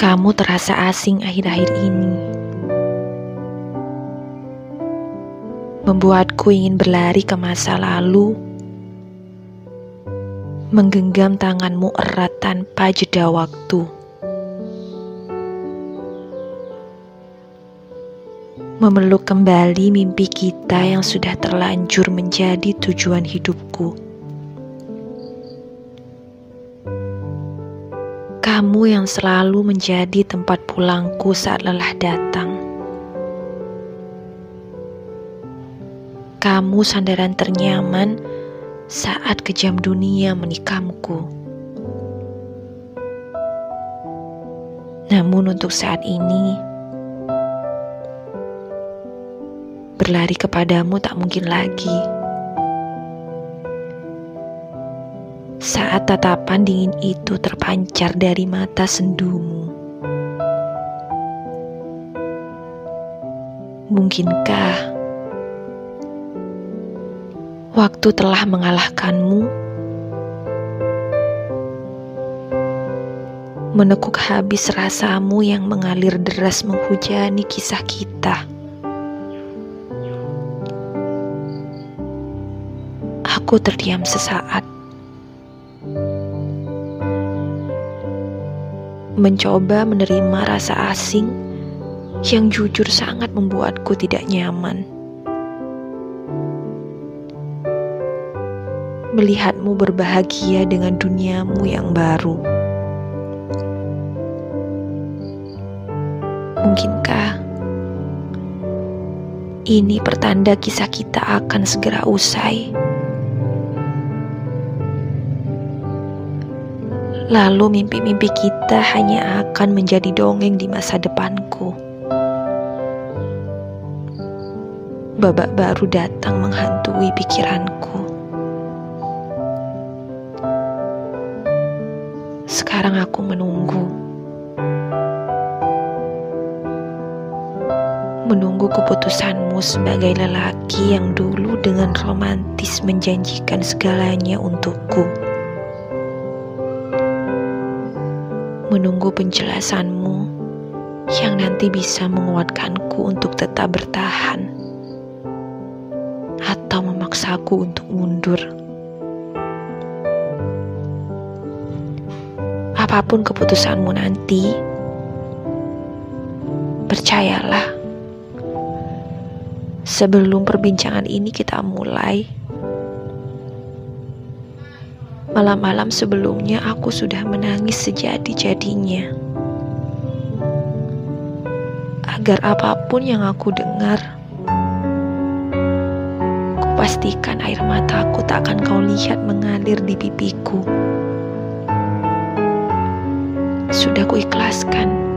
Kamu terasa asing akhir-akhir ini. Membuatku ingin berlari ke masa lalu, menggenggam tanganmu erat tanpa jeda waktu. Memeluk kembali mimpi kita yang sudah terlanjur menjadi tujuan hidupku. Kamu yang selalu menjadi tempat pulangku saat lelah datang. Kamu sandaran ternyaman saat kejam dunia menikamku. Namun untuk saat ini, berlari kepadamu tak mungkin lagi. Saat tatapan dingin itu terpancar dari mata sendumu, mungkinkah waktu telah mengalahkanmu? Menekuk habis rasamu yang mengalir deras menghujani kisah kita. Aku terdiam sesaat. Mencoba menerima rasa asing yang jujur sangat membuatku tidak nyaman. Melihatmu berbahagia dengan duniamu yang baru. Mungkinkah ini pertanda kisah kita akan segera usai? Lalu mimpi-mimpi kita hanya akan menjadi dongeng di masa depanku. Babak baru datang menghantui pikiranku. Sekarang aku menunggu. Menunggu keputusanmu sebagai lelaki yang dulu dengan romantis menjanjikan segalanya untukku. Menunggu penjelasanmu yang nanti bisa menguatkanku untuk tetap bertahan atau memaksaku untuk mundur. Apa pun keputusanmu nanti, percayalah, sebelum perbincangan ini kita mulai, Malam-malam sebelumnya aku sudah menangis sejadi-jadinya. Agar apa pun yang aku dengar, kupastikan air mataku tak akan kau lihat mengalir di pipiku. Sudah kuikhlaskan